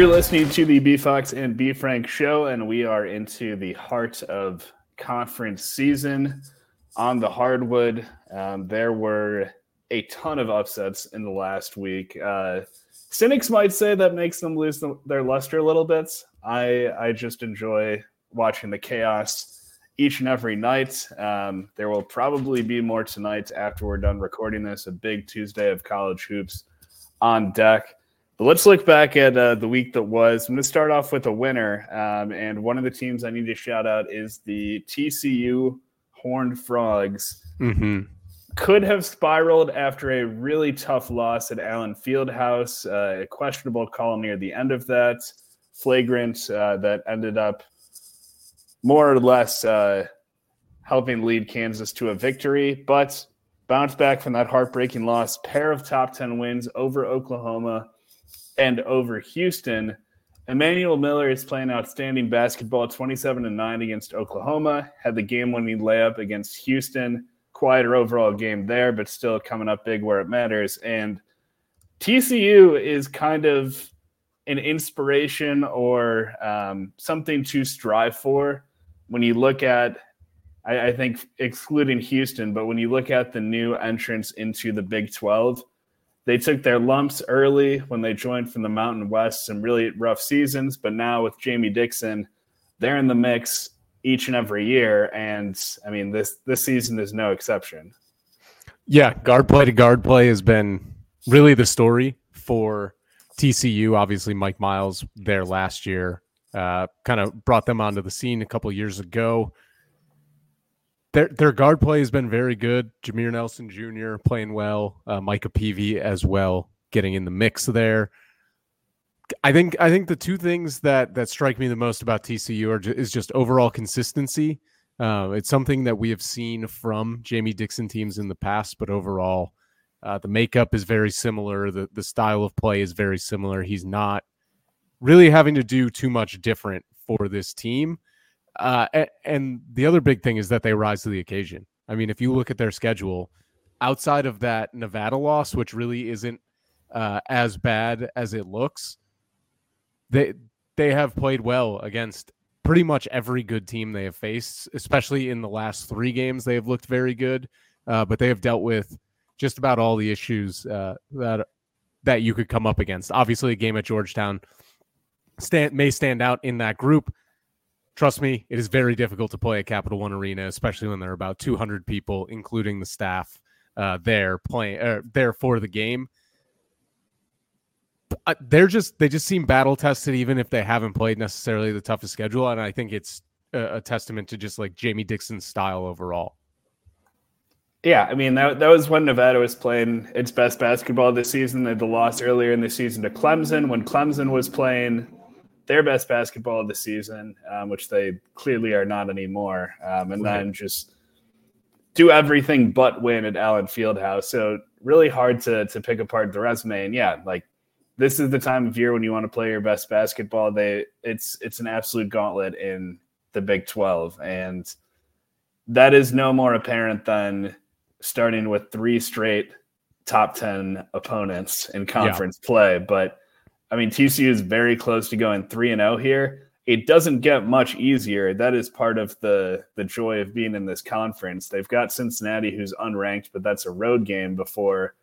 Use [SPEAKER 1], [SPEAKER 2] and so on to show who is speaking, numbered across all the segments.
[SPEAKER 1] You're listening to the B Fox and B Frank show, and we are into the heart of conference season on the hardwood. Um, there were a ton of upsets in the last week. Uh, cynics might say that makes them lose the, their luster a little bit. I I just enjoy watching the chaos each and every night. Um, there will probably be more tonight after we're done recording this. A big Tuesday of college hoops on deck. But let's look back at uh, the week that was. I'm going to start off with a winner. Um, and one of the teams I need to shout out is the TCU Horned Frogs.
[SPEAKER 2] Mm-hmm.
[SPEAKER 1] Could have spiraled after a really tough loss at Allen Fieldhouse, uh, a questionable call near the end of that, flagrant uh, that ended up more or less uh, helping lead Kansas to a victory. But bounced back from that heartbreaking loss, pair of top 10 wins over Oklahoma and over Houston. Emmanuel Miller is playing outstanding basketball, 27 and 9 against Oklahoma. Had the game winning layup against Houston. Quieter overall game there, but still coming up big where it matters. And TCU is kind of an inspiration or um, something to strive for when you look at, I, I think, excluding Houston, but when you look at the new entrance into the Big 12, they took their lumps early when they joined from the Mountain West, some really rough seasons. But now with Jamie Dixon, they're in the mix each and every year. And I mean, this this season is no exception.
[SPEAKER 2] Yeah, guard play to guard play has been really the story for TCU. Obviously, Mike Miles there last year uh, kind of brought them onto the scene a couple years ago their their guard play has been very good. Jameer Nelson Jr. playing well, uh, Micah Peavy as well, getting in the mix there. I think I think the two things that that strike me the most about TCU are is just overall consistency. Uh, it's something that we have seen from Jamie Dixon teams in the past, but overall, uh, the makeup is very similar. the The style of play is very similar. He's not really having to do too much different for this team. Uh, and the other big thing is that they rise to the occasion. I mean, if you look at their schedule, outside of that Nevada loss, which really isn't uh, as bad as it looks, they they have played well against pretty much every good team they have faced. Especially in the last three games, they have looked very good. Uh, but they have dealt with just about all the issues uh, that that you could come up against. Obviously, a game at Georgetown stand, may stand out in that group trust me, it is very difficult to play at Capital One Arena, especially when there are about 200 people, including the staff, uh, there playing uh, there for the game. Uh, they're just they just seem battle tested, even if they haven't played necessarily the toughest schedule, and I think it's a, a testament to just like Jamie Dixon's style overall.
[SPEAKER 1] Yeah, I mean that that was when Nevada was playing its best basketball this season. They had the loss earlier in the season to Clemson when Clemson was playing their best basketball of the season, um, which they clearly are not anymore, um, and right. then just do everything but win at Allen Fieldhouse. So really hard to to pick apart the resume. And yeah, like this is the time of year when you want to play your best basketball. They it's it's an absolute gauntlet in the Big Twelve, and that is no more apparent than starting with three straight top 10 opponents in conference yeah. play. But I mean, TCU is very close to going three and zero oh here. It doesn't get much easier. That is part of the the joy of being in this conference. They've got Cincinnati, who's unranked, but that's a road game before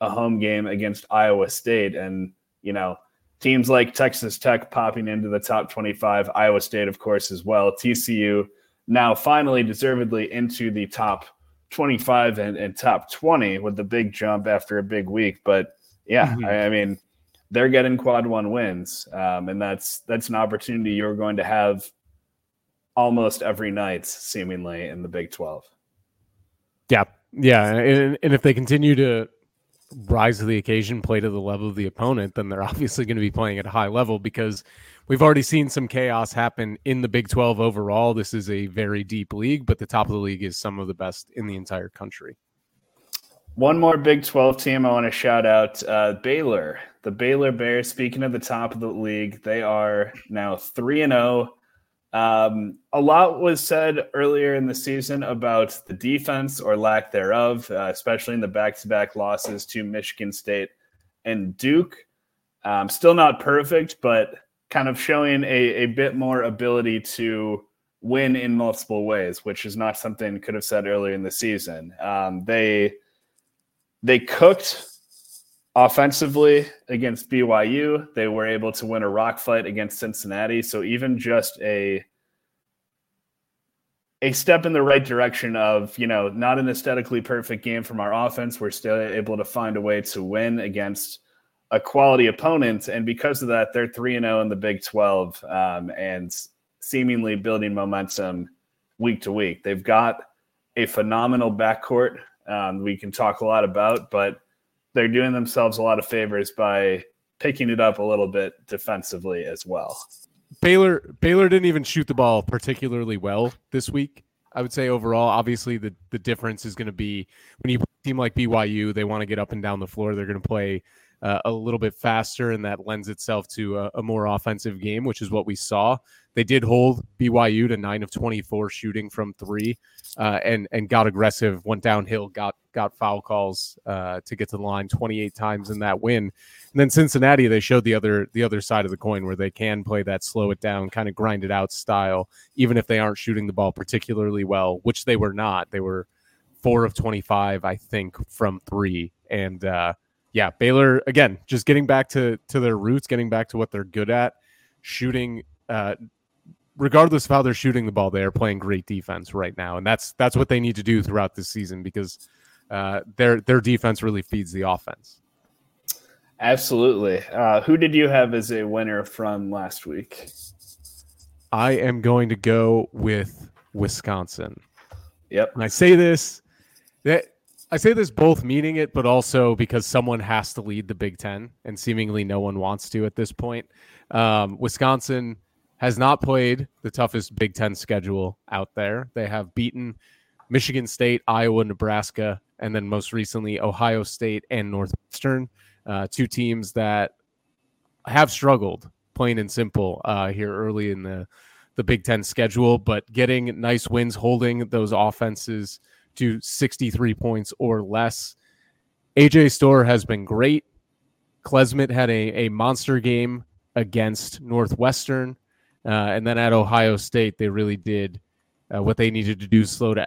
[SPEAKER 1] a home game against Iowa State, and you know teams like Texas Tech popping into the top 25, Iowa State, of course, as well. TCU now finally deservedly into the top 25 and, and top 20 with the big jump after a big week. But yeah, mm-hmm. I, I, mean, they're getting quad one wins, um, and that's that's an opportunity you're going to have almost every night, seemingly in the Big Twelve.
[SPEAKER 2] Yeah, yeah, and, and if they continue to rise to the occasion, play to the level of the opponent, then they're obviously going to be playing at a high level because we've already seen some chaos happen in the Big 12 overall. This is a very deep league, but the top of the league is some of the best in the entire country.
[SPEAKER 1] One more Big 12 team I want to shout out uh, Baylor. The Baylor Bears, speaking of the top of the league, they are now 3 and 0. Um, a lot was said earlier in the season about the defense or lack thereof, uh, especially in the back to back losses to Michigan State and Duke. Um, still not perfect, but kind of showing a, a bit more ability to win in multiple ways, which is not something could have said earlier in the season. Um, they they cooked offensively against BYU. They were able to win a rock fight against Cincinnati. So even just a a step in the right direction of you know not an aesthetically perfect game from our offense we're still able to find a way to win against a quality opponent and because of that they're 3-0 in the big 12 um, and seemingly building momentum week to week they've got a phenomenal backcourt um, we can talk a lot about but they're doing themselves a lot of favors by picking it up a little bit defensively as well
[SPEAKER 2] Baylor Baylor didn't even shoot the ball particularly well this week. I would say overall, obviously the the difference is going to be when you team like BYU, they want to get up and down the floor. They're going to play uh, a little bit faster, and that lends itself to a, a, more offensive game, which is what we saw. They did hold BYU to nine of twenty four shooting from three, uh, and and got aggressive, went downhill, got got foul calls uh, to get to the line twenty eight times in that win. And then Cincinnati, they showed the other the other side of the coin where they can play that slow it down, kind of grind it out style, even if they aren't shooting the ball particularly well, which they were not. They were four of twenty five, I think, from three, and uh, yeah, Baylor again, just getting back to to their roots, getting back to what they're good at, shooting. Uh, regardless of how they're shooting the ball, they are playing great defense right now, and that's that's what they need to do throughout this season because uh, their their defense really feeds the offense.
[SPEAKER 1] Absolutely. Uh, who did you have as a winner from last week?
[SPEAKER 2] I am going to go with Wisconsin.
[SPEAKER 1] Yep.
[SPEAKER 2] And I say this that I say this both meaning it, but also because someone has to lead the Big Ten, and seemingly no one wants to at this point. Um, Wisconsin has not played the toughest Big Ten schedule out there. They have beaten Michigan State, Iowa, Nebraska, and then most recently Ohio State and Northwestern, uh, two teams that have struggled, plain and simple, uh, here early in the the Big Ten schedule. But getting nice wins, holding those offenses to 63 points or less. AJ Storr has been great. Klesmit had a, a monster game against Northwestern. Uh, and then at Ohio State, they really did uh, what they needed to do slow to,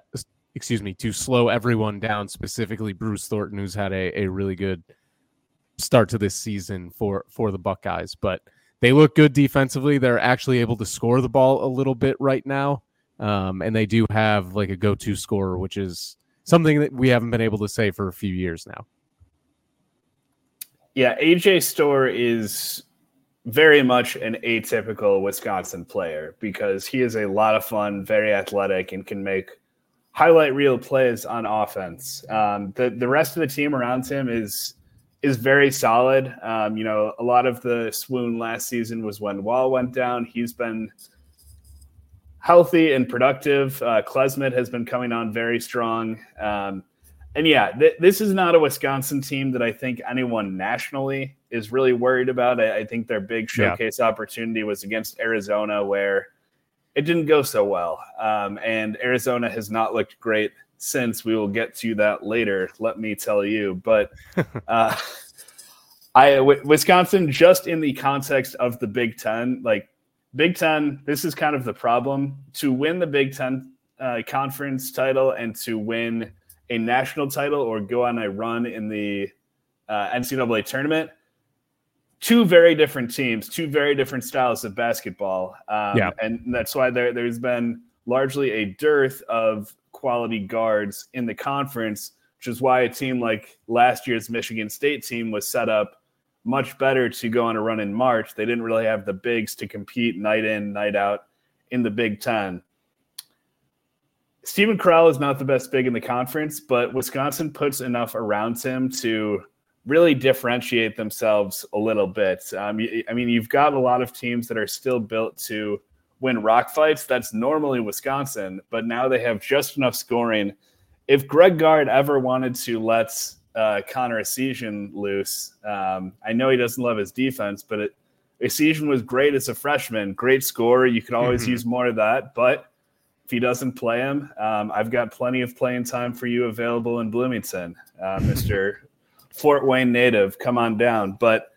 [SPEAKER 2] excuse me, to slow everyone down, specifically Bruce Thornton, who's had a, a really good start to this season for, for the Buckeyes. But they look good defensively. They're actually able to score the ball a little bit right now. Um, and they do have like a go-to scorer, which is something that we haven't been able to say for a few years now.
[SPEAKER 1] Yeah, AJ Storr is very much an atypical Wisconsin player because he is a lot of fun, very athletic, and can make highlight reel plays on offense. Um, the the rest of the team around him is is very solid. Um, you know, a lot of the swoon last season was when Wahl went down. He's been healthy and productive. Uh, Klesmit has been coming on very strong. Um, and yeah, th- this is not a Wisconsin team that I think anyone nationally is really worried about. I, I think their big showcase yeah. opportunity was against Arizona, where it didn't go so well. Um, and Arizona has not looked great since. We will get to that later, let me tell you. But uh, I w- Wisconsin, just in the context of the Big Ten, like Big Ten, this is kind of the problem. To win the Big Ten uh, conference title and to win a national title or go on a run in the uh, NCAA tournament, two very different teams, two very different styles of basketball. Um, yeah. And that's why there, there's been largely a dearth of quality guards in the conference, which is why a team like last year's Michigan State team was set up much better to go on a run in March. They didn't really have the bigs to compete night in, night out in the Big Ten. Steven Crowl is not the best big in the conference, but Wisconsin puts enough around him to really differentiate themselves a little bit. Um, I mean, you've got a lot of teams that are still built to win rock fights. That's normally Wisconsin, but now they have just enough scoring. If Greg Gard ever wanted to let uh, Connor Essegian loose. Um, I know he doesn't love his defense, but it, Essegian was great as a freshman, great scorer. You can always mm-hmm. use more of that, but if he doesn't play him, um, I've got plenty of playing time for you available in Bloomington, uh, Mister Fort Wayne native. Come on down, but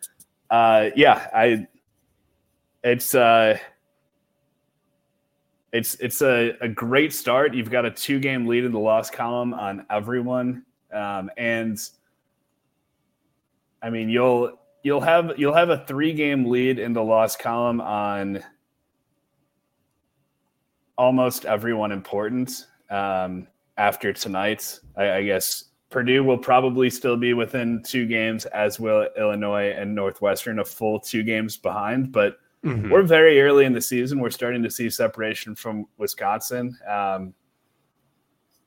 [SPEAKER 1] Uh, yeah, I. It's uh, it's it's a, a great start. You've got a two game lead in the loss column on everyone, um, and I mean you'll you'll have you'll have a three game lead in the loss column on almost everyone important um, after tonight. I, I guess Purdue will probably still be within two games, as will Illinois and Northwestern, a full two games behind. But mm-hmm. we're very early in the season. We're starting to see separation from Wisconsin. Um,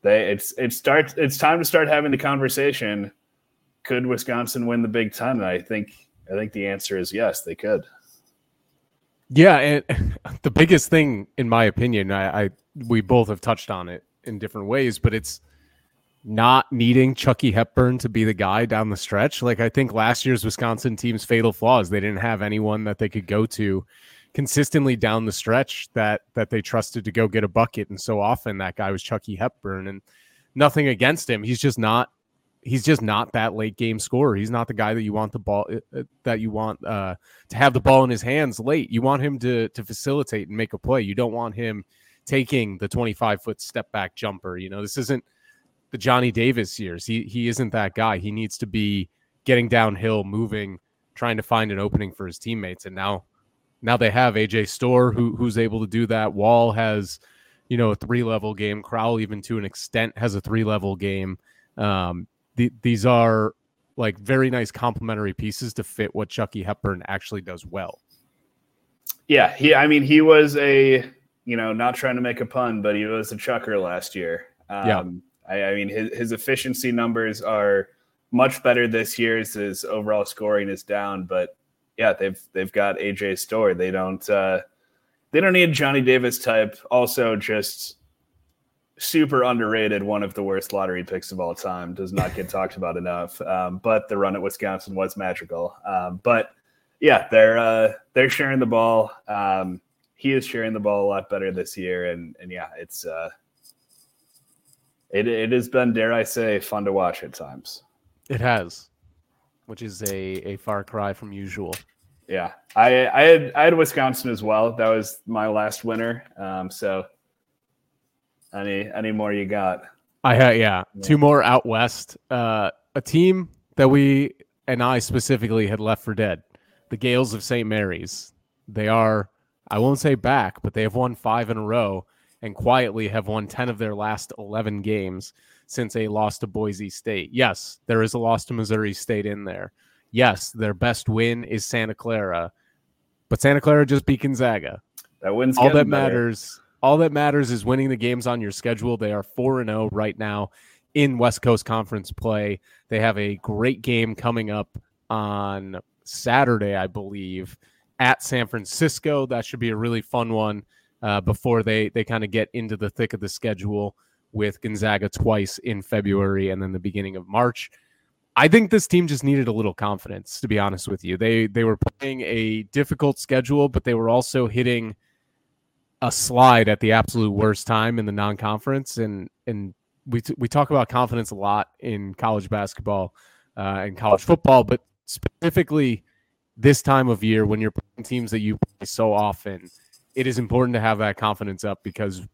[SPEAKER 1] they it's it starts it's time to start having the conversation. Could Wisconsin win the Big Ten? I think I think the answer is yes, they could.
[SPEAKER 2] Yeah, and the biggest thing, in my opinion, I, I we both have touched on it in different ways, but it's not needing Chucky Hepburn to be the guy down the stretch. Like I think last year's Wisconsin team's fatal flaws, they didn't have anyone that they could go to consistently down the stretch that that they trusted to go get a bucket. And so often that guy was Chucky Hepburn. And nothing against him. He's just not he's just not that late game scorer. He's not the guy that you want the ball uh, uh, that you want uh, to have the ball in his hands late. You want him to to facilitate and make a play. You don't want him taking the 25 foot step back jumper. You know, this isn't the Johnny Davis years. He he isn't that guy. He needs to be getting downhill, moving, trying to find an opening for his teammates. And now now they have AJ Storr who who's able to do that. Wahl has, you know, a three level game. Crowl even to an extent has a three level game. Um, the, these are like very nice complementary pieces to fit what Chucky Hepburn actually does well.
[SPEAKER 1] Yeah, he. I mean, he was a you know not trying to make a pun, but he was a chucker last year. Um, yeah I, I mean, his, his efficiency numbers are much better this year. His overall scoring is down, but yeah, they've they've got AJ Storr. They don't uh, they don't need Johnny Davis type. Also, just super underrated. One of the worst lottery picks of all time. Does not get talked about enough. Um, but the run at Wisconsin was magical. Um, but yeah, they're uh, they're sharing the ball. Um, he is sharing the ball a lot better this year, and and yeah, it's uh, it it has been, dare I say, fun to watch at times.
[SPEAKER 2] It has, which is a a far cry from usual.
[SPEAKER 1] Yeah, I I had I had Wisconsin as well. That was my last winner. Um, so any any more you got?
[SPEAKER 2] I had yeah, yeah. two more out west. Uh, a team that we and I specifically had left for dead. The Gaels of St. Mary's. They are I won't say back, but they have won five in a row and quietly have won 10 of their last 11 games since a loss to Boise State. Yes, there is a loss to Missouri State in there. Yes, their best win is Santa Clara, but Santa Clara just beat Gonzaga.
[SPEAKER 1] That wins
[SPEAKER 2] all that matters. All that matters is winning the games on your schedule. They are 4 and 0 right now in West Coast Conference play. They have a great game coming up on Saturday, I believe, at San Francisco. That should be a really fun one uh, before they they kind of get into the thick of the schedule with Gonzaga twice in February and then the beginning of March. I think this team just needed a little confidence, to be honest with you. They they were playing a difficult schedule, but they were also hitting a slide at the absolute worst time in the non-conference, and and we t- we talk about confidence a lot in college basketball uh, and college football, but specifically this time of year when you're playing teams that you play so often it is important to have that confidence up because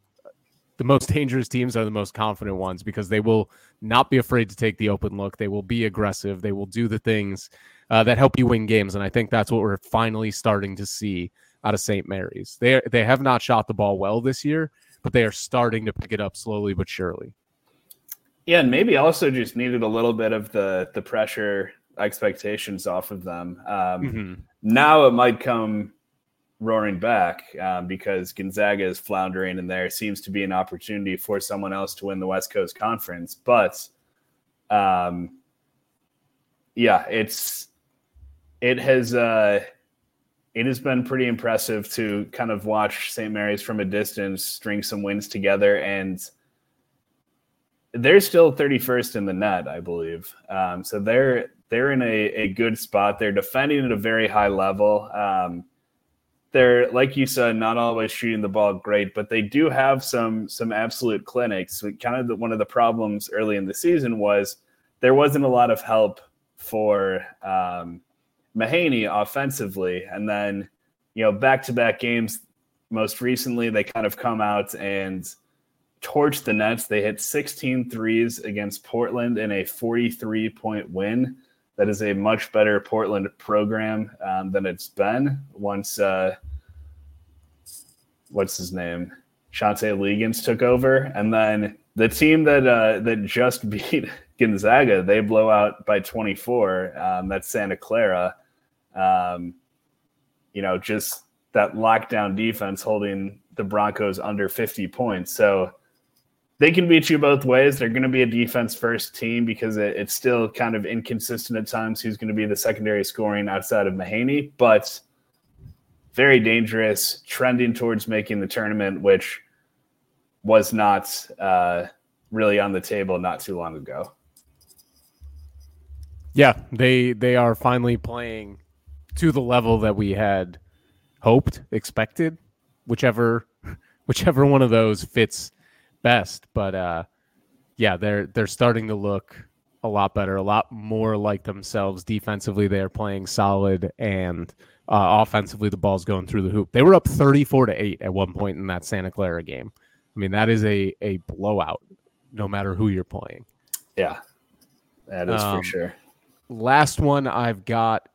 [SPEAKER 2] the most dangerous teams are the most confident ones because they will not be afraid to take the open look. They will be aggressive. They will do the things uh, that help you win games, and I think that's what we're finally starting to see out of St. Mary's. They they have not shot the ball well this year, but they are starting to pick it up slowly but surely.
[SPEAKER 1] Yeah, and maybe also just needed a little bit of the the pressure expectations off of them. Um, mm-hmm. Now it might come roaring back um, because Gonzaga is floundering, and there seems to be an opportunity for someone else to win the West Coast Conference. But, um, yeah, it's it has uh, it has been pretty impressive to kind of watch St. Mary's from a distance string some wins together, and they're still 31st in the net, I believe. Um, so they're they're in a, a good spot. They're defending at a very high level. Um, they're like you said, not always shooting the ball great, but they do have some some absolute clinics. Kind of the, one of the problems early in the season was there wasn't a lot of help for um, Mahaney offensively. And then, you know, back to back games, most recently, they kind of come out and torch the Nets. They hit 16 threes against Portland in a 43 point win. That is a much better Portland program um, than it's been once, uh, what's his name? Shantay Legans took over. And then the team that uh, that just beat Gonzaga, they blow out by 24. Um, that's Santa Clara. Um, you know, just that lockdown defense holding the Broncos under 50 points. So they can beat you both ways. They're going to be a defense first team because it, it's still kind of inconsistent at times who's going to be the secondary scoring outside of Mahaney, but very dangerous, trending towards making the tournament, which was not uh, really on the table not too long ago.
[SPEAKER 2] Yeah, they they are finally playing to the level that we had hoped, expected, whichever whichever one of those fits best. But uh, yeah, they're they're starting to look a lot better, a lot more like themselves. Defensively, they are playing solid, and uh, offensively, the ball's going through the hoop. They were up thirty-four to eight at one point in that Santa Clara game. I mean, that is a a blowout, no matter who you're playing.
[SPEAKER 1] Yeah, that is um, for sure.
[SPEAKER 2] Last one I've got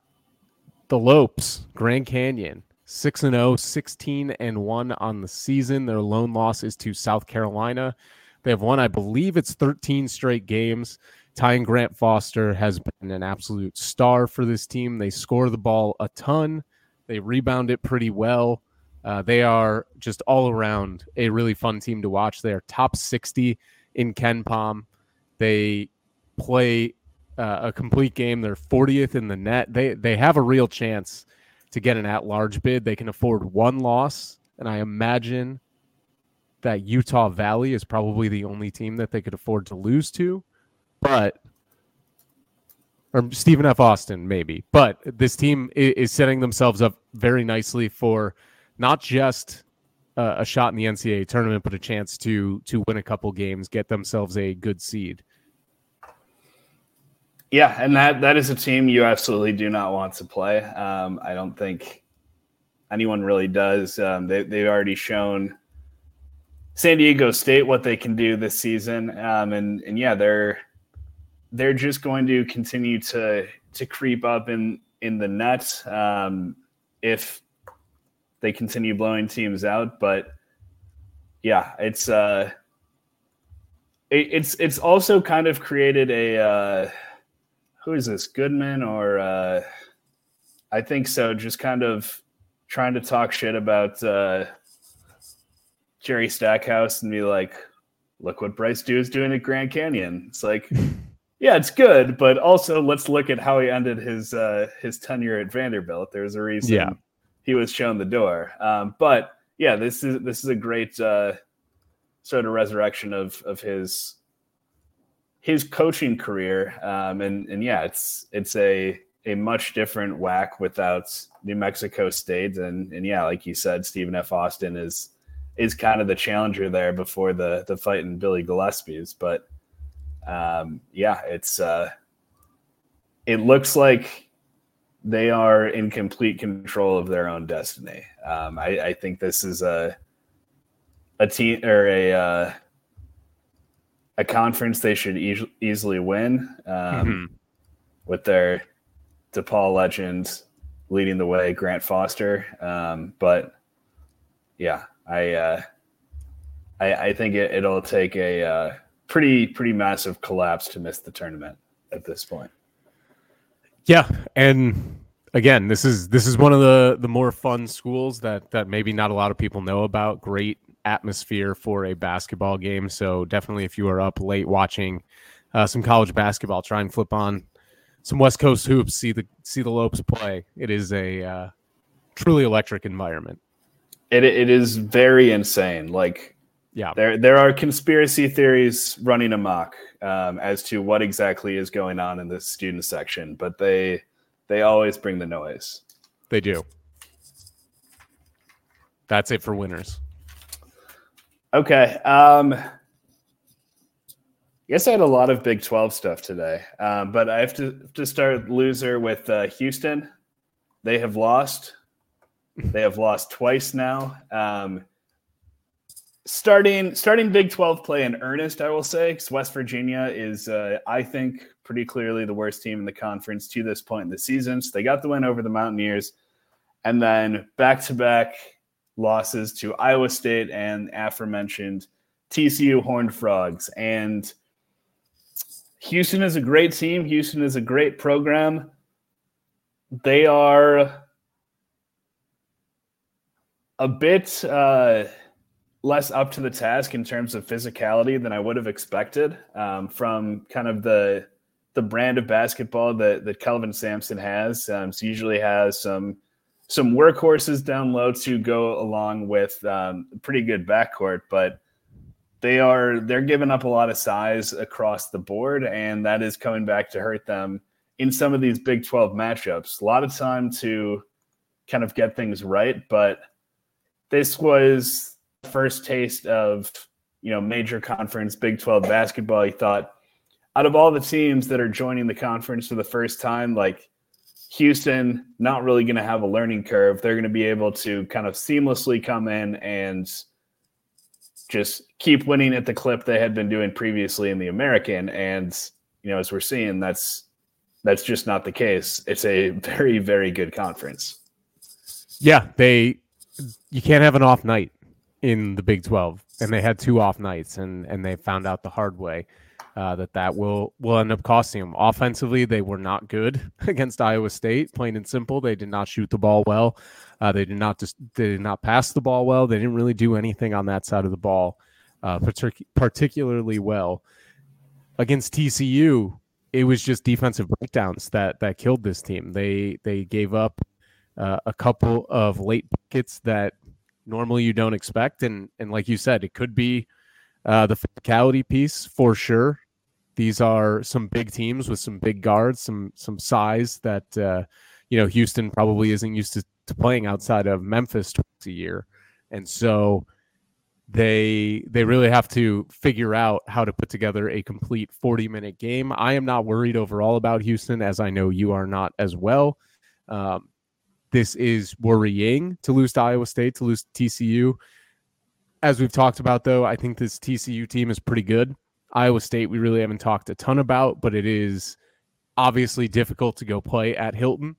[SPEAKER 2] the Lopes, Grand Canyon. 6 and 0, 16 and 1 on the season. Their lone loss is to South Carolina. They have won, I believe it's 13 straight games. Tyon Grant Foster has been an absolute star for this team. They score the ball a ton, they rebound it pretty well. Uh, they are just all around a really fun team to watch. They are top 60 in KenPom. They play uh, a complete game. They're 40th in the net. They they have a real chance to get an at-large bid. They can afford one loss, and I imagine that Utah Valley is probably the only team that they could afford to lose to. But or Stephen F. Austin, maybe. But this team is setting themselves up very nicely for not just a shot in the NCAA tournament, but a chance to to win a couple games, get themselves a good seed.
[SPEAKER 1] Yeah, and that that is a team you absolutely do not want to play. Um, I don't think anyone really does. Um, they they've already shown San Diego State what they can do this season, um, and and yeah, they're they're just going to continue to to creep up in in the net um, if they continue blowing teams out. But yeah, it's uh, it, it's it's also kind of created a. Uh, who is this Goodman or uh, I think so. Just kind of trying to talk shit about uh, Jerry Stackhouse and be like, "Look what Bryce Drew is doing at Grand Canyon." It's like, yeah, it's good, but also let's look at how he ended his uh, his tenure at Vanderbilt. There's a reason yeah. he was shown the door. Um, but yeah, this is this is a great uh, sort of resurrection of of his his coaching career, um, and and yeah, it's it's a a much different WAC without New Mexico State, and and yeah, like you said, Stephen F. Austin is is kind of the challenger there before the the fight in Billy Gillispie's. but um, yeah, it's uh, it looks like they are in complete control of their own destiny. Um, I, I think this is a a team or a uh, a conference they should e- easily win um, mm-hmm. with their DePaul legend leading the way, Grant Foster. Um, but yeah, I, uh, I, I think it, will take a uh, pretty pretty massive collapse to miss the tournament at this point.
[SPEAKER 2] Yeah, and again, this is this is one of the the more fun schools that that maybe not a lot of people know about. Great atmosphere for a basketball game. So definitely, if you are up late watching uh, some college basketball, try and flip on some West Coast hoops. See the see the Lopes play. It is a uh, truly electric environment.
[SPEAKER 1] It it is very insane. Like yeah, there there are conspiracy theories running amok um, as to what exactly is going on in the student section, but they they always bring the noise.
[SPEAKER 2] They do. That's it for winners.
[SPEAKER 1] Okay. Um, I guess I had a lot of Big 12 stuff today, um, but I have to, to start loser with uh, Houston. they have lost. They have lost twice now. Um, starting starting Big Twelve play in earnest, I will say, because West Virginia is, uh, I think, pretty clearly the worst team in the conference to this point in the season. So they got the win over the Mountaineers, and then back to back losses to Iowa State and aforementioned TCU Horned Frogs. And Houston is a great team. Houston is a great program. They are a bit uh, less up to the task in terms of physicality than I would have expected um, from kind of the the brand of basketball that that Kelvin Sampson has. Um, usually has some some workhorses down low to go along with um, pretty good backcourt, but they are they're giving up a lot of size across the board, and that is coming back to hurt them in some of these Big 12 matchups. A lot of time to kind of get things right, but this was first taste of you know major conference Big 12 basketball. He thought out of all the teams that are joining the conference for the first time, like Houston, not really going to have a learning curve. They're going to be able to kind of seamlessly come in and just keep winning at the clip they had been doing previously in the American. And you know, as we're seeing, that's that's just not the case. It's a very, very good conference.
[SPEAKER 2] Yeah, they you can't have an off night in the Big Twelve, and they had two off nights, and and they found out the hard way uh, that that will will end up costing them. Offensively, they were not good against Iowa State. Plain and simple, they did not shoot the ball well. Uh, they did not just they did not pass the ball well. They didn't really do anything on that side of the ball, uh, partic- particularly well. Against TCU, it was just defensive breakdowns that that killed this team. They they gave up uh, a couple of late buckets that normally you don't expect, and and like you said, it could be uh, the physicality piece for sure these are some big teams with some big guards, some some size that uh, you know Houston probably isn't used to, to playing outside of Memphis twice a year, and so they they really have to figure out how to put together a complete 40 minute game. I am not worried overall about Houston, as I know you are not as well. Um, this is worrying to lose to Iowa State, to lose to TCU. As we've talked about, though, I think this TCU team is pretty good. Iowa State, we really haven't talked a ton about, but it is obviously difficult to go play at Hilton.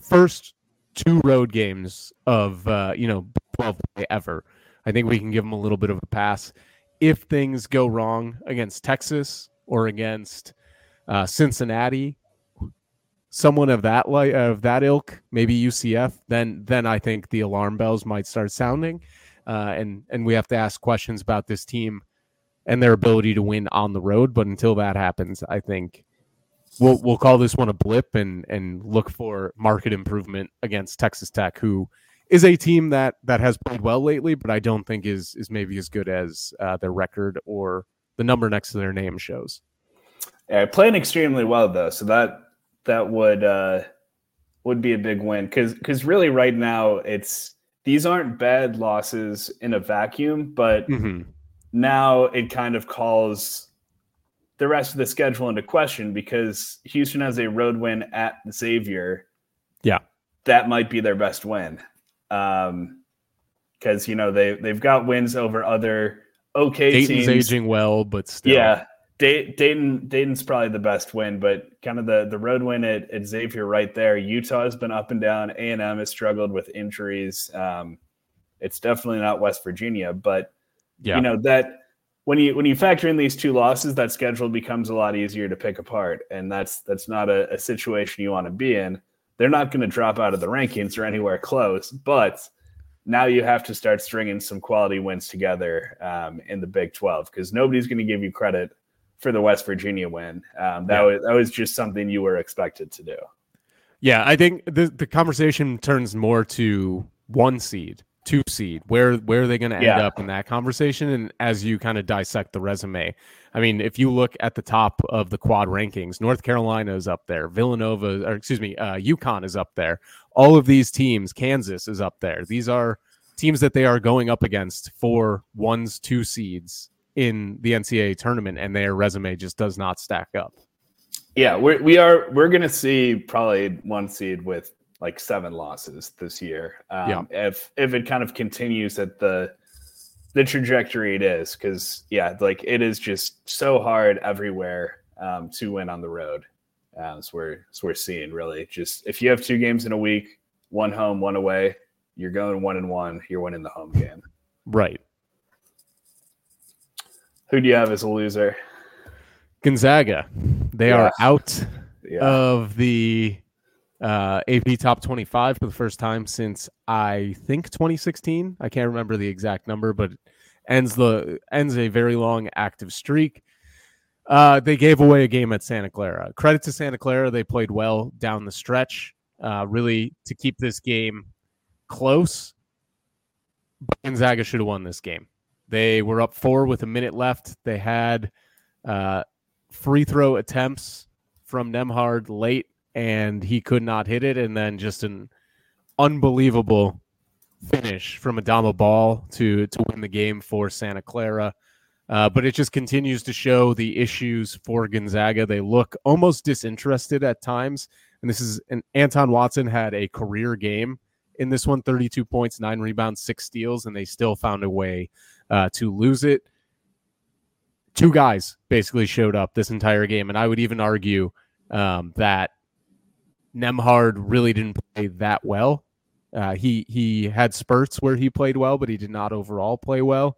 [SPEAKER 2] First two road games of uh, you know 12 ever. I think we can give them a little bit of a pass. If things go wrong against Texas or against uh, Cincinnati, someone of that of that ilk, maybe UCF, then then I think the alarm bells might start sounding, uh, and and we have to ask questions about this team and their ability to win on the road. But until that happens, I think we'll we'll call this one a blip and and look for market improvement against Texas Tech, who is a team that that has played well lately, but I don't think is is maybe as good as uh, their record or the number next to their name shows.
[SPEAKER 1] Yeah, playing extremely well though, so that that would uh, would be a big win because because really right now it's these aren't bad losses in a vacuum, but mm-hmm now it kind of calls the rest of the schedule into question because Houston has a road win at Xavier.
[SPEAKER 2] Yeah.
[SPEAKER 1] That might be their best win. Um, because you know they they've got wins over other okay
[SPEAKER 2] Dayton's
[SPEAKER 1] teams.
[SPEAKER 2] aging well, but still,
[SPEAKER 1] yeah. Dayton Dayton's probably the best win, but kind of the the road win at, at Xavier right there. Utah has been up and down. A and M has struggled with injuries. Um, it's definitely not West Virginia, but yeah. you know that when you when you factor in these two losses, that schedule becomes a lot easier to pick apart, and that's that's not a, a situation you want to be in. They're not going to drop out of the rankings or anywhere close, but now you have to start stringing some quality wins together um, in the Big Twelve because nobody's going to give you credit for the West Virginia win. Um, that yeah. was that was just something you were expected to do.
[SPEAKER 2] Yeah, I think the the conversation turns more to one seed two seed? Where where are they going to end yeah. up in that conversation? And as you kind of dissect the resume, I mean, if you look at the top of the quad rankings, North Carolina is up there, Villanova, or excuse me, uh, UConn is up there. All of these teams, Kansas is up there. These are teams that they are going up against for ones, two seeds in the NCAA tournament, and their resume just does not stack up.
[SPEAKER 1] Yeah, we're, we are. We're going to see probably one seed with like seven losses this year. Um, yeah. If if it kind of continues at the the trajectory it is, because yeah, like it is just so hard everywhere um, to win on the road. Um, as we're as we're seeing really just if you have two games in a week, one home, one away, you're going one and one. You're winning the home game.
[SPEAKER 2] Right.
[SPEAKER 1] Who do you have as a loser?
[SPEAKER 2] Gonzaga. They yeah. are out yeah. of the uh, AP Top 25 for the first time since I think 2016. I can't remember the exact number, but ends the ends a very long active streak. Uh, they gave away a game at Santa Clara. Credit to Santa Clara, they played well down the stretch, uh, really to keep this game close. Gonzaga should have won this game. They were up four with a minute left. They had uh, free throw attempts from Nembhard late, and he could not hit it. And then just an unbelievable finish from Adama Bal to to win the game for Santa Clara. Uh, but it just continues to show the issues for Gonzaga. They look almost disinterested at times. And this is an Anton Watson had a career game in this one 32 points, nine rebounds, six steals, and they still found a way uh, to lose it. Two guys basically showed up this entire game. And I would even argue um, that Nembhard really didn't play that well. Uh, he he had spurts where he played well, but he did not overall play well.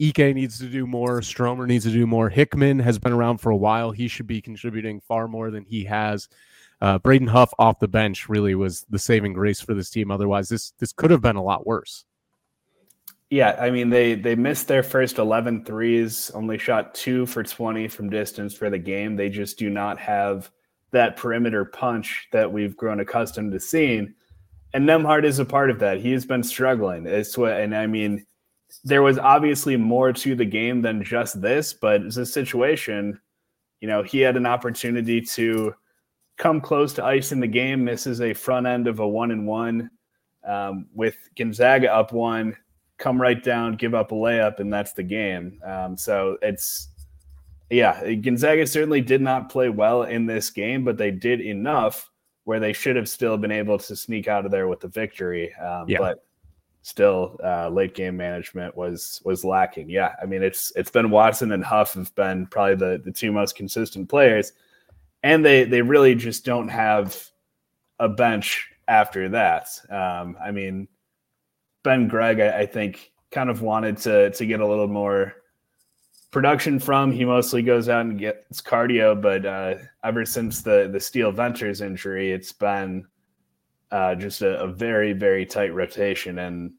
[SPEAKER 2] Ike needs to do more. Stromer needs to do more. Hickman has been around for a while. He should be contributing far more than he has. Uh, Braden Huff off the bench really was the saving grace for this team. Otherwise, this this could have been a lot worse.
[SPEAKER 1] Yeah, I mean they they missed their first 11 threes, only shot 2 for 20 from distance for the game. They just do not have that perimeter punch that we've grown accustomed to seeing. And Nembhard is a part of that. He has been struggling. It's what and I mean there was obviously more to the game than just this, but it's a situation, you know, he had an opportunity to come close to ice in the game, misses a front end of a one and one um, with Gonzaga up one, come right down, give up a layup, and that's the game. Um, so it's, yeah, Gonzaga certainly did not play well in this game, but they did enough where they should have still been able to sneak out of there with the victory. Um, yeah. But still uh, late game management was was lacking. Yeah, I mean it's it's been Watson and Huff have been probably the the two most consistent players, and they they really just don't have a bench after that. Um, I mean, Ben Gregg, I, I think, kind of wanted to to get a little more production from. He mostly goes out and gets cardio, but uh, ever since the the Steele Venters injury, it's been uh, just a, a, very very tight rotation, and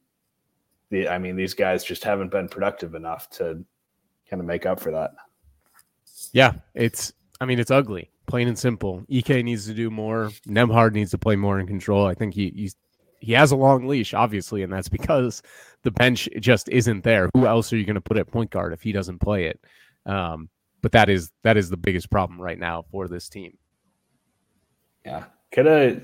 [SPEAKER 1] the I mean these guys just haven't been productive enough to kind of make up for that.
[SPEAKER 2] Yeah, it's I mean it's ugly, plain and simple. Ike needs to do more. Nembhard needs to play more in control. I think he he's he has a long leash, obviously, and that's because the bench just isn't there. Who else are you going to put at point guard if he doesn't play it? Um, but that is that is the biggest problem right now for this team.
[SPEAKER 1] Yeah, could have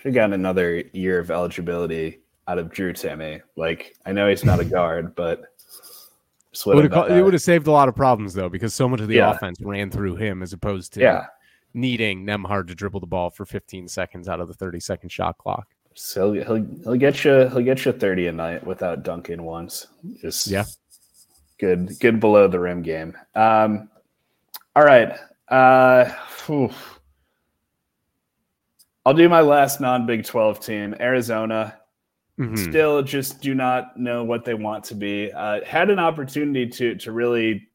[SPEAKER 1] should gotten another year of eligibility out of Drew Timme. Like I know he's not a guard, but
[SPEAKER 2] it would, have, it would have saved a lot of problems though, because so much of the yeah. offense ran through him as opposed to
[SPEAKER 1] yeah.
[SPEAKER 2] needing Nembhard to dribble the ball for 15 seconds out of the 30 second shot clock.
[SPEAKER 1] So he'll, he'll, he'll get you he'll get you 30 a night without dunking once. Just
[SPEAKER 2] yeah,
[SPEAKER 1] good good below the rim game. Um, all right. Uh, I'll do my last non Big 12 team, Arizona. Mm-hmm. Still, just do not know what they want to be. Uh, had an opportunity to to really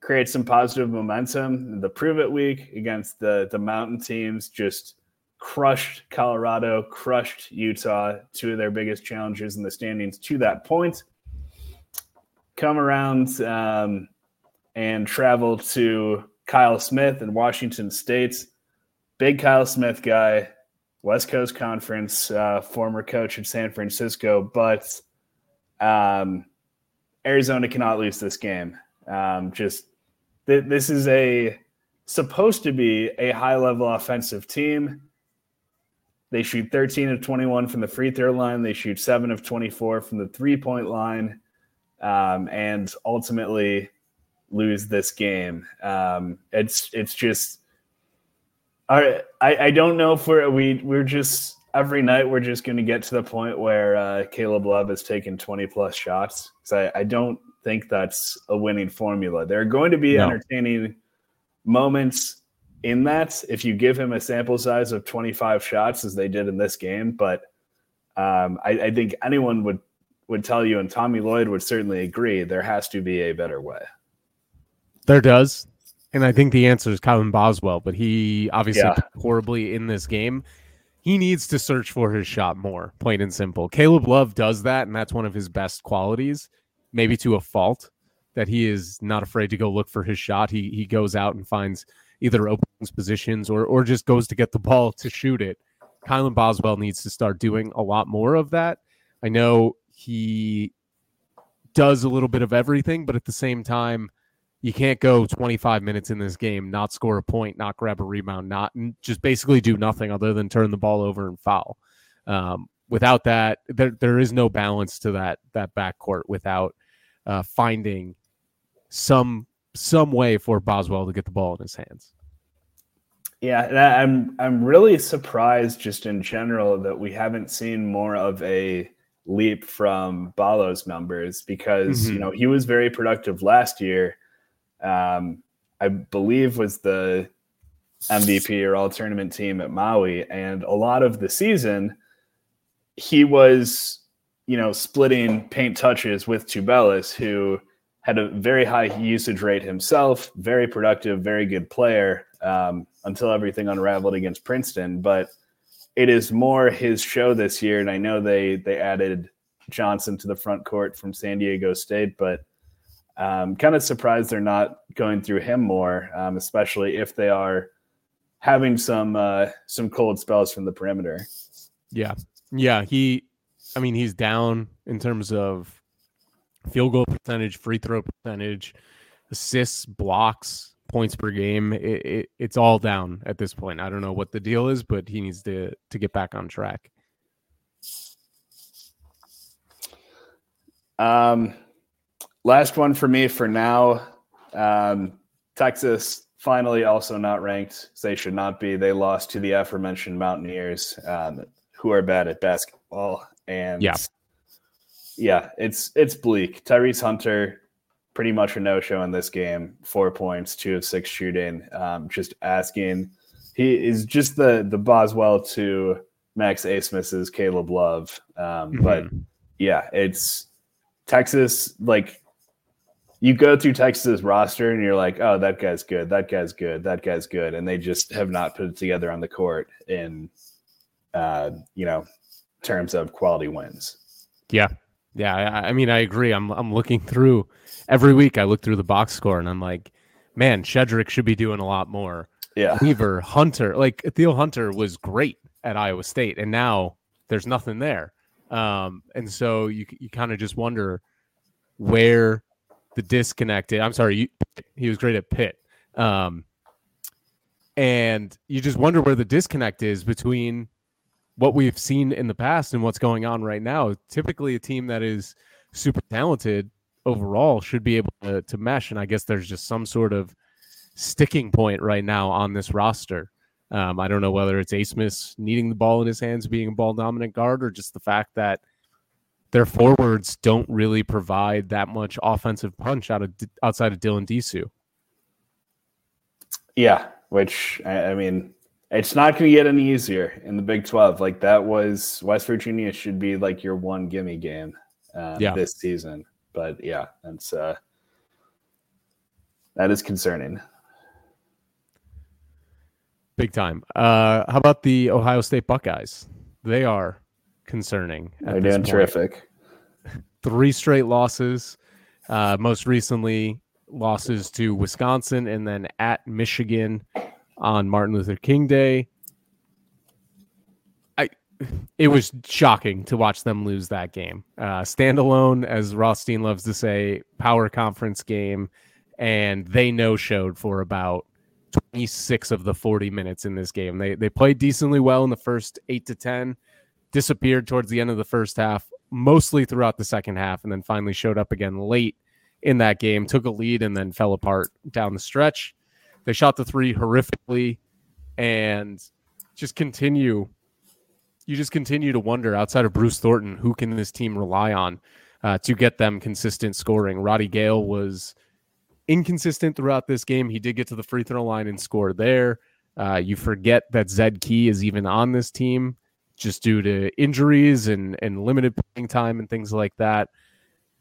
[SPEAKER 1] create some positive momentum. The Prove It Week against the the Mountain teams just crushed Colorado, crushed Utah, two of their biggest challenges in the standings to that point. Come around um, and travel to Kyle Smith in Washington State. Big Kyle Smith guy, West Coast Conference, uh, former coach in San Francisco, but um, Arizona cannot lose this game. Um, just th- this is a supposed to be a high level offensive team. They shoot 13 of 21 from the free throw line. They shoot seven of 24 from the three point line, um, and ultimately lose this game. Um, it's it's just All right, I, I don't know if we're we we're just every night we're just going to get to the point where uh, Caleb Love has taken twenty plus shots. So I, I don't think that's a winning formula. There are going to be no. entertaining moments in that if you give him a sample size of 25 shots as they did in this game. But um, I, I, think anyone would would tell you, and Tommy Lloyd would certainly agree, there has to be a better way.
[SPEAKER 2] There does. And I think the answer is Kylan Boswell, but he obviously yeah. horribly in this game. He needs to search for his shot more, plain and simple. Caleb Love does that, and that's one of his best qualities, maybe to a fault, that he is not afraid to go look for his shot. He he goes out and finds either opens positions or or just goes to get the ball to shoot it. Kylan Boswell needs to start doing a lot more of that. I know he does a little bit of everything, but at the same time, you can't go 25 minutes in this game, not score a point, not grab a rebound, not just basically do nothing other than turn the ball over and foul. Um, without that, there there is no balance to that that backcourt without uh, finding some some way for Boswell to get the ball in his hands.
[SPEAKER 1] Yeah, and I'm I'm really surprised just in general that we haven't seen more of a leap from Ballo's numbers because mm-hmm. you know he was very productive last year um, I believe was the MVP or all tournament team at Maui. And a lot of the season, he was, you know, splitting paint touches with Tubelis, who had a very high usage rate himself, very productive, very good player um, until everything unraveled against Princeton. But it is more his show this year. And I know they they added Johnson to the front court from San Diego State, but um, kind of surprised they're not going through him more, um, especially if they are having some uh, some cold spells from the perimeter.
[SPEAKER 2] Yeah, yeah. He, I mean, he's down in terms of field goal percentage, free throw percentage, assists, blocks, points per game. It, it, it's all down at this point. I don't know what the deal is, but he needs to to get back on track.
[SPEAKER 1] Um, last one for me for now. Um, Texas finally also not ranked. They should not be. They lost to the aforementioned Mountaineers, um, who are bad at basketball. And
[SPEAKER 2] yeah,
[SPEAKER 1] yeah, it's it's bleak. Tyrese Hunter, pretty much a no show in this game. Four points, two of six shooting. Um, just asking. He is just the the Boswell to Max Abmas's Caleb Love. Um, mm-hmm. But yeah, it's Texas like you go through Texas roster and you're like, oh, that guy's good, that guy's good, that guy's good, and they just have not put it together on the court in, uh, you know, terms of quality wins.
[SPEAKER 2] Yeah, yeah. I, I mean, I agree. I'm I'm looking through every week. I look through the box score and I'm like, man, Shedrick should be doing a lot more.
[SPEAKER 1] Yeah,
[SPEAKER 2] Weaver, Hunter, like Ithiel Horton was great at Iowa State, and now there's nothing there. Um, and so you you kind of just wonder where the disconnect. Is. I'm sorry, you, he was great at Pitt. Um, and you just wonder where the disconnect is between what we've seen in the past and what's going on right now. Typically, a team that is super talented overall should be able to, to mesh. And I guess there's just some sort of sticking point right now on this roster. Um, I don't know whether it's Abmas needing the ball in his hands, being a ball dominant guard, or just the fact that their forwards don't really provide that much offensive punch out of outside of Dylan Disu.
[SPEAKER 1] Yeah, which I mean, it's not going to get any easier in the Big Twelve. Like that was West Virginia should be like your one gimme game uh, yeah. this season. But yeah, that's uh, that is concerning.
[SPEAKER 2] Big time. Uh, how about the Ohio State Buckeyes? They are concerning.
[SPEAKER 1] They're doing terrific.
[SPEAKER 2] Three straight losses. Uh, most recently, losses to Wisconsin and then at Michigan on Martin Luther King Day. I it was shocking to watch them lose that game. Uh, standalone, as Rothstein loves to say, power conference game, and they no showed for about 26 of the 40 minutes in this game. They they played decently well in the first eight to 10 disappeared towards the end of the first half, mostly throughout the second half, and then finally showed up again late in that game, took a lead, and then fell apart down the stretch. They shot the three horrifically. and just continue. You just continue to wonder outside of Bruce Thornton, who can this team rely on uh, to get them consistent scoring? Roddy Gayle was inconsistent throughout this game. He did get to the free throw line and score there. Uh, you forget that Zed Key is even on this team just due to injuries and, and limited playing time and things like that.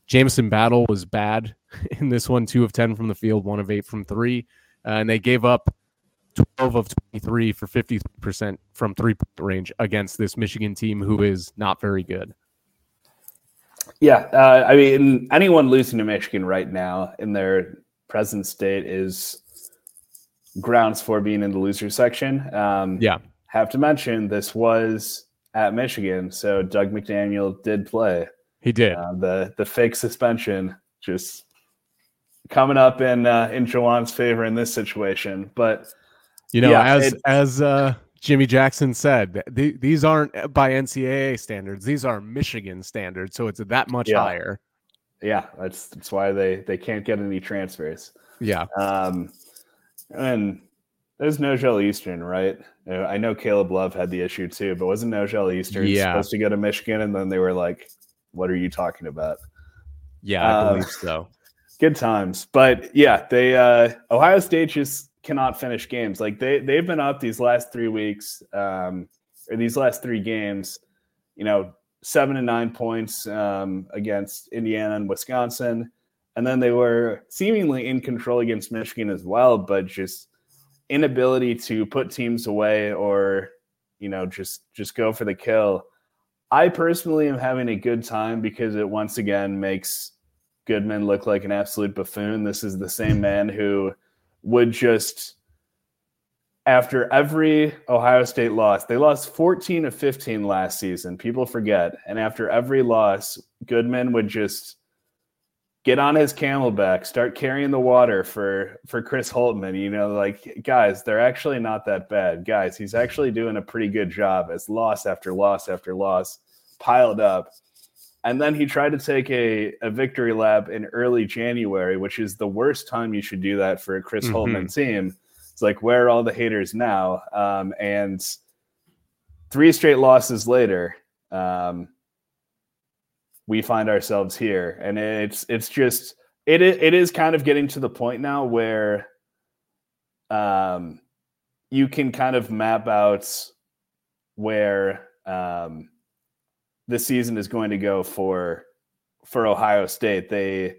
[SPEAKER 2] Jamison Battle was bad in this one, two of 10 from the field, one of eight from three. Uh, and they gave up 12 of 23 for 50% from three point range against this Michigan team who is not very good.
[SPEAKER 1] Yeah. Uh, I mean, anyone losing to Michigan right now in their present state is grounds for being in the loser section. Um,
[SPEAKER 2] yeah.
[SPEAKER 1] Have to mention this was at Michigan, so Dug McDaniel did play.
[SPEAKER 2] He did.
[SPEAKER 1] Uh, the the fake suspension just coming up in uh, in Juwan's favor in this situation, but
[SPEAKER 2] you know, yeah, as it, as uh, Jimmy Jackson said, th- these aren't by NCAA standards; these are Michigan standards, so it's that much
[SPEAKER 1] yeah.
[SPEAKER 2] higher.
[SPEAKER 1] Yeah, that's that's why they they can't get any transfers.
[SPEAKER 2] Yeah,
[SPEAKER 1] um, and there's Nojel Eastern, right? I know Caleb Love had the issue too, but wasn't Nojel Eastern yeah. supposed to go to Michigan, and then they were like, "What are you talking about?"
[SPEAKER 2] Yeah, I uh, believe so.
[SPEAKER 1] Good times, but yeah, they uh, Ohio State just cannot finish games. Like they they've been up these last three weeks, um, or these last three games. You know, seven and nine points um, against Indiana and Wisconsin, and then they were seemingly in control against Michigan as well, but just inability to put teams away or you know just just go for the kill. I personally am having a good time because it once again makes Goodman look like an absolute buffoon. This is the same man who would just after every Ohio State loss, they lost 14 of 15 last season. People forget. And after every loss, Goodman would just get on his camelback, start carrying the water for for Chris Holtmann. You know, like guys, they're actually not that bad. Guys, he's actually doing a pretty good job as loss after loss after loss piled up. And then he tried to take a, a victory lap in early January, which is the worst time you should do that for a Chris mm-hmm. Holtmann team. It's like, where are all the haters now? Um, and three straight losses later, um, we find ourselves here, and it's it's just it it is kind of getting to the point now where, um, you can kind of map out where um the season is going to go for for Ohio State. They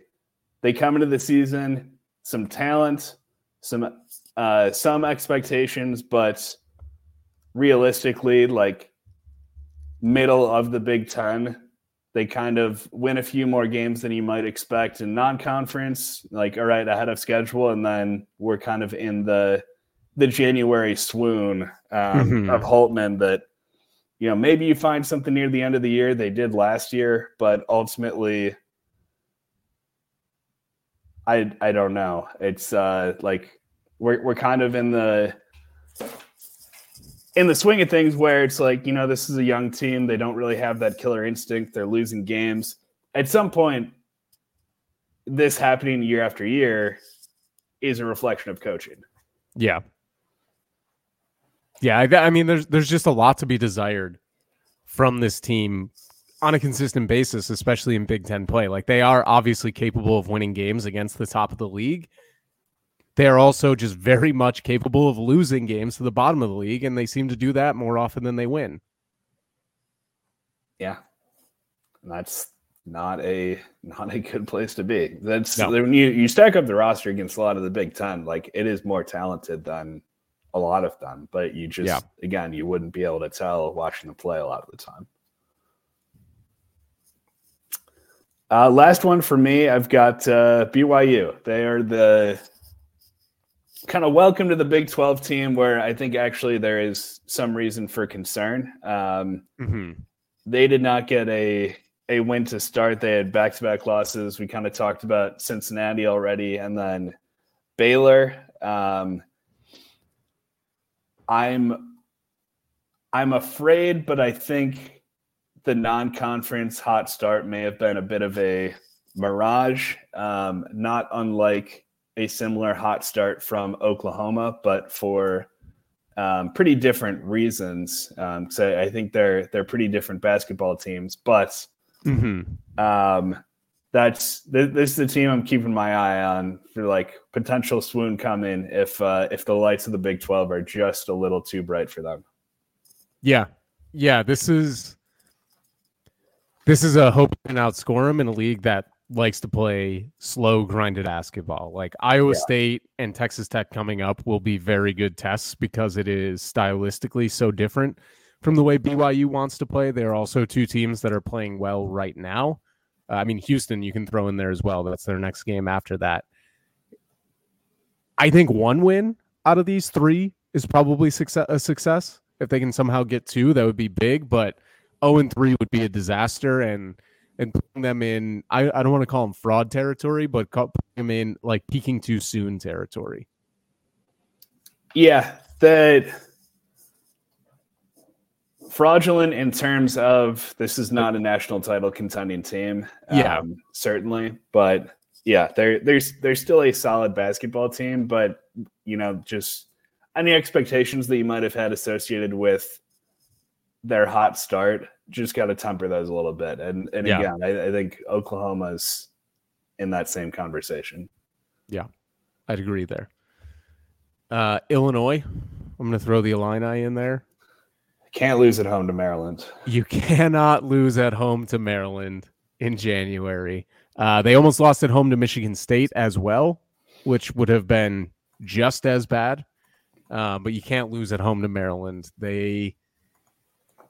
[SPEAKER 1] they come into the season some talent, some uh, some expectations, but realistically, like middle of the Big Ten, they kind of win a few more games than you might expect in non-conference. Like, all right, ahead of schedule, and then we're kind of in the the January swoon um, mm-hmm. of Holtmann that you know, maybe you find something near the end of the year. They did last year, but ultimately, I I don't know. It's uh like we're we're kind of in the in the swing of things where it's like you know this is a young team. They don't really have that killer instinct. They're losing games. At some point, this happening year after year is a reflection of coaching.
[SPEAKER 2] Yeah, yeah, I, I mean, there's there's just a lot to be desired from this team on a consistent basis, especially in Big Ten play. Like they are obviously capable of winning games against the top of the league. They are also just very much capable of losing games to the bottom of the league, and they seem to do that more often than they win.
[SPEAKER 1] Yeah, that's not a not a good place to be. That's no. when you you stack up the roster against a lot of the Big Ten. Like it is more talented than a lot of them, but you just yeah. again you wouldn't be able to tell watching them play a lot of the time. Uh, last one for me, I've got uh, BYU. They are the kind of welcome to the Big 12 team where I think actually there is some reason for concern. Um, mm-hmm. They did not get a a win to start. They had back to back losses. We kind of talked about Cincinnati already, and then Baylor. Um, I'm I'm afraid, but I think the non-conference hot start may have been a bit of a mirage, um, not unlike a similar hot start from Oklahoma, but for um, pretty different reasons. Um, so I think they're they're pretty different basketball teams, but
[SPEAKER 2] Mm-hmm.
[SPEAKER 1] um, that's this is the team I'm keeping my eye on for like potential swoon coming if uh, if the lights of the Big Twelve are just a little too bright for them.
[SPEAKER 2] Yeah, yeah. This is this is a hope and outscore them in a league that likes to play slow, grinded basketball. Like Iowa
[SPEAKER 1] Yeah.
[SPEAKER 2] State and Texas Tech coming up will be very good tests because it is stylistically so different from the way BYU wants to play. They're also two teams that are playing well right now. Uh, I mean, Houston, you can throw in there as well. That's their next game after that. I think one win out of these three is probably success, a success. If they can somehow get two, that would be big. But 0 and 3 would be a disaster. And and putting them in, I, I don't want to call them fraud territory, but putting them in like peaking too soon territory.
[SPEAKER 1] Yeah, that fraudulent in terms of this is not a national title contending team.
[SPEAKER 2] Yeah.
[SPEAKER 1] um, certainly, but yeah, they're there's they're still a solid basketball team, but you know, just any expectations that you might have had associated with their hot start, just got to temper those a little bit. And and
[SPEAKER 2] Yeah.
[SPEAKER 1] again, I, I think Oklahoma's in that same conversation.
[SPEAKER 2] Yeah, I'd agree there. Uh, Illinois, I'm going to throw the Illini in there.
[SPEAKER 1] Can't lose at home to Maryland.
[SPEAKER 2] You cannot lose at home to Maryland in January. Uh, they almost lost at home to Michigan State as well, which would have been just as bad. Uh, but you can't lose at home to Maryland. They,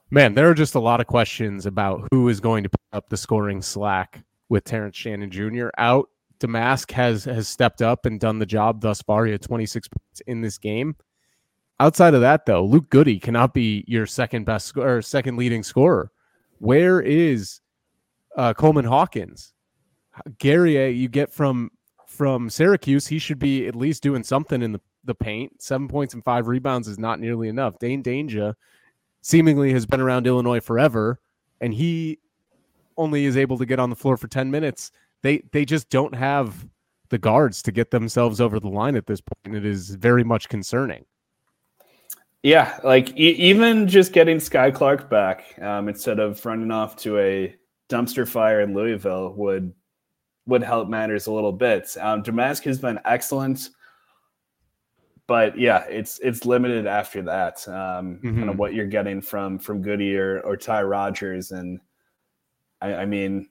[SPEAKER 2] man, there are just a lot of questions about who is going to pick up the scoring slack with Terrence Shannon Jr. out. Domask has has stepped up and done the job thus far. He had 26 points in this game. Outside of that, though, Luke Goode cannot be your second best sc- or second leading scorer. Where is uh, Coleman Hawkins? Guerrier, you get from from Syracuse, he should be at least doing something in the, the paint. Seven points and five rebounds is not nearly enough. Dain Dainja seemingly has been around Illinois forever, and he only is able to get on the floor for 10 minutes. They they just don't have the guards to get themselves over the line at this point. It is very much concerning.
[SPEAKER 1] Yeah, like e- even just getting Skyy Clark back um, instead of running off to a dumpster fire in Louisville would would help matters a little bit. Um, Domask has been excellent, but yeah, it's it's limited after that. Um, Kind of
[SPEAKER 2] Mhm.
[SPEAKER 1] what you're getting from from Goode or, or Ty Rodgers, and I, I mean,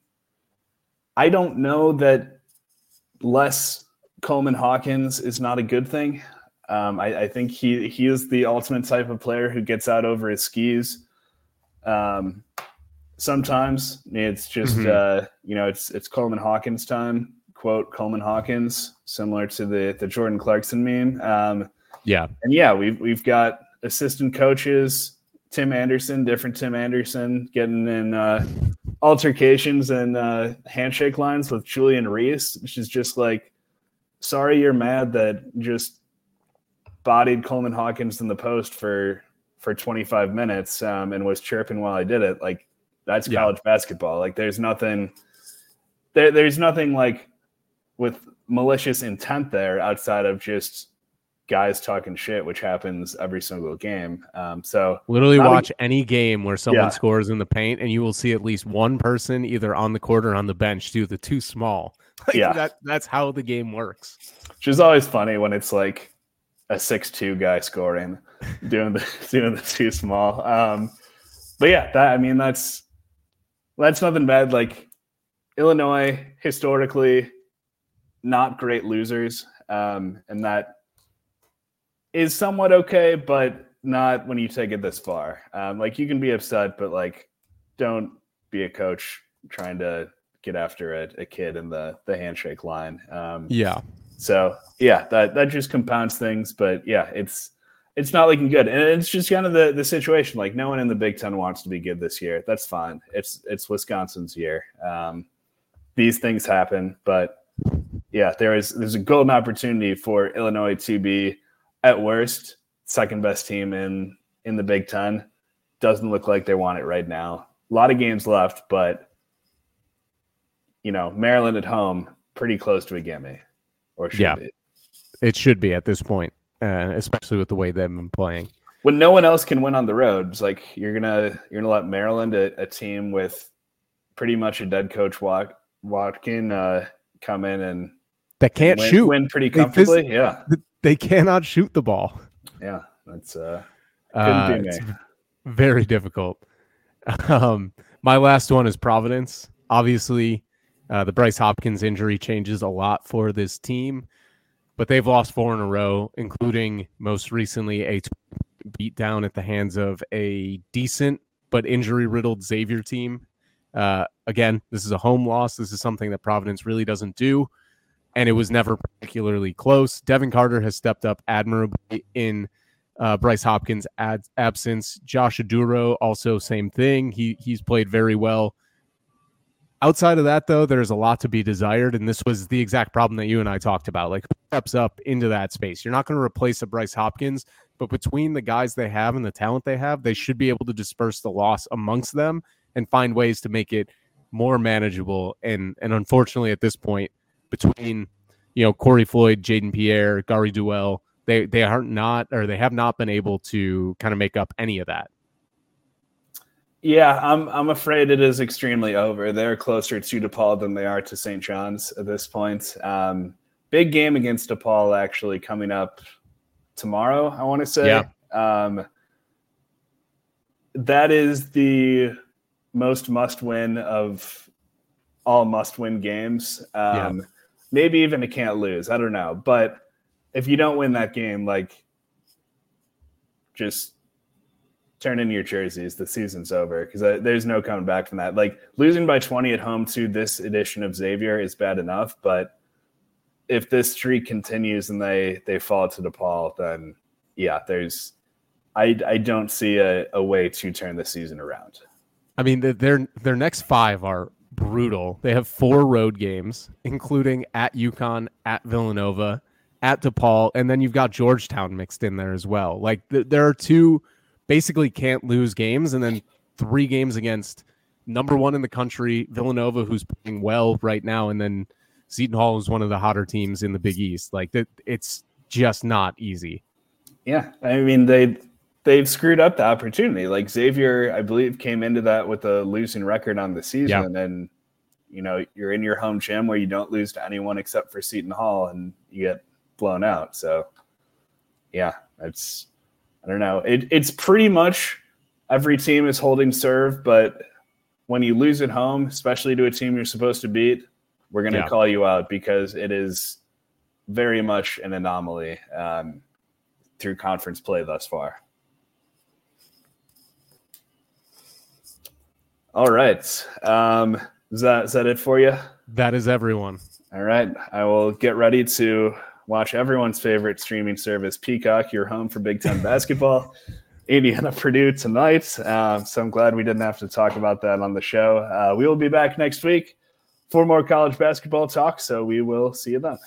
[SPEAKER 1] I don't know that less Coleman Hawkins is not a good thing. Um, I, I think he he is the ultimate type of player who gets out over his skis. Um, sometimes it's just
[SPEAKER 2] Mhm.
[SPEAKER 1] uh, you know it's it's Coleman Hawkins time. Quote Coleman Hawkins, similar to the the Jordan Clarkson meme. Um,
[SPEAKER 2] Yeah.
[SPEAKER 1] and yeah, we've we've got assistant coaches, Tim Anderson, different Tim Anderson, getting in uh, altercations and uh, handshake lines with Julian Reese, which is just like, sorry, you're mad that just bodied Coleman Hawkins in the post for for 25 minutes um, and was chirping while I did it. Like that's
[SPEAKER 2] Yeah.
[SPEAKER 1] college basketball. Like there's nothing there, there's nothing like with malicious intent there outside of just guys talking shit, which happens every single game. Um, so
[SPEAKER 2] Literally
[SPEAKER 1] Not a-
[SPEAKER 2] watch any game where someone
[SPEAKER 1] Yeah.
[SPEAKER 2] scores in the paint and you will see at least one person either on the court or on the bench do the too small. Like
[SPEAKER 1] Yeah.
[SPEAKER 2] that that's how the game works.
[SPEAKER 1] which is always funny when it's like a six-two guy scoring, doing the doing the too small. Um, but yeah, that I mean that's that's nothing bad. Like Illinois historically, not great losers, um, and that is somewhat okay, but not when you take it this far. Um, like you can be upset, but like don't be a coach trying to get after a, a kid in the the handshake line. Um,
[SPEAKER 2] Yeah.
[SPEAKER 1] So yeah, that that just compounds things. But yeah, it's it's not looking good, and it's just kind of the the situation. Like no one in the Big Ten wants to be good this year. That's fine. It's it's Wisconsin's year. Um, these things happen, but yeah, there is there's a golden opportunity for Illinois to be at worst second best team in in the Big Ten. Doesn't look like they want it right now. A lot of games left, but you know Maryland at home, pretty close to a gimme, or should
[SPEAKER 2] Yeah.
[SPEAKER 1] be.
[SPEAKER 2] It should be at this point, uh, especially with the way they've been playing.
[SPEAKER 1] when no one else can win on the road, it's like you're gonna you're gonna let Maryland, a, a team with pretty much a dead coach Wat, Watkin, uh, come in and
[SPEAKER 2] that can't
[SPEAKER 1] win,
[SPEAKER 2] shoot,
[SPEAKER 1] win pretty comfortably. They, yeah,
[SPEAKER 2] they cannot shoot the ball.
[SPEAKER 1] Yeah, that's uh,
[SPEAKER 2] uh very difficult. Um, my last one is Providence. Obviously, uh, the Bryce Hopkins injury changes a lot for this team, but they've lost four in a row, including most recently a beat down at the hands of a decent but injury riddled Xavier team. Uh, again, this is a home loss. This is something that Providence really doesn't do, and it was never particularly close. Devin Carter has stepped up admirably in uh, Bryce Hopkins' ad- absence. Josh Oduro also same thing. He he's played very well. Outside of that, though, there's a lot to be desired, and this was the exact problem that you and I talked about. Like steps up into that space. You're not going to replace a Bryce Hopkins, but between the guys they have and the talent they have, they should be able to disperse the loss amongst them and find ways to make it more manageable. And and unfortunately, at this point, between you know Corey Floyd, Jayden Pierre, Garwey Dual, they they are not or they have not been able to kind of make up any of that.
[SPEAKER 1] Yeah, I'm I'm afraid it is extremely over. They're closer to DePaul than they are to St. John's at this point. Um, big game against DePaul actually coming up tomorrow. I want to say. Yeah. Um, that is the most must win of all must win games. Um, yeah. Maybe even a can't lose. I don't know, but if you don't win that game, like just turn in your jerseys. The season's over because uh, there's no coming back from that. Like losing by 20 at home to this edition of Xavier is bad enough, but if this streak continues and they they fall to DePaul, then yeah, there's I I don't see a, a way to turn the season around.
[SPEAKER 2] I mean, their their next five are brutal. They have four road games, including at UConn, at Villanova, at DePaul, and then you've got Georgetown mixed in there as well. Like th- there are two basically can't lose games, and then three games against number one in the country, Villanova, who's playing well right now, and then Seton Hall is one of the hotter teams in the Big East. Like that, it's just not easy.
[SPEAKER 1] Yeah, I mean they they've screwed up the opportunity. Like Xavier, I believe, came into that with a losing record on the season, yeah. and you know you're in your home gym where you don't lose to anyone except for Seton Hall, and you get blown out. So, yeah, it's I don't know. It, it's pretty much every team is holding serve, but when you lose at home, especially to a team you're supposed to beat, we're going to yeah. call you out because it is very much an anomaly um, through conference play thus far. All right. Um, is that is that it for you?
[SPEAKER 2] That is everyone.
[SPEAKER 1] All right. I will get ready to watch everyone's favorite streaming service, Peacock, your home for Big Ten basketball. Indiana Purdue tonight. Uh, so I'm glad we didn't have to talk about that on the show. Uh, we will be back next week for more college basketball talk. So we will see you then.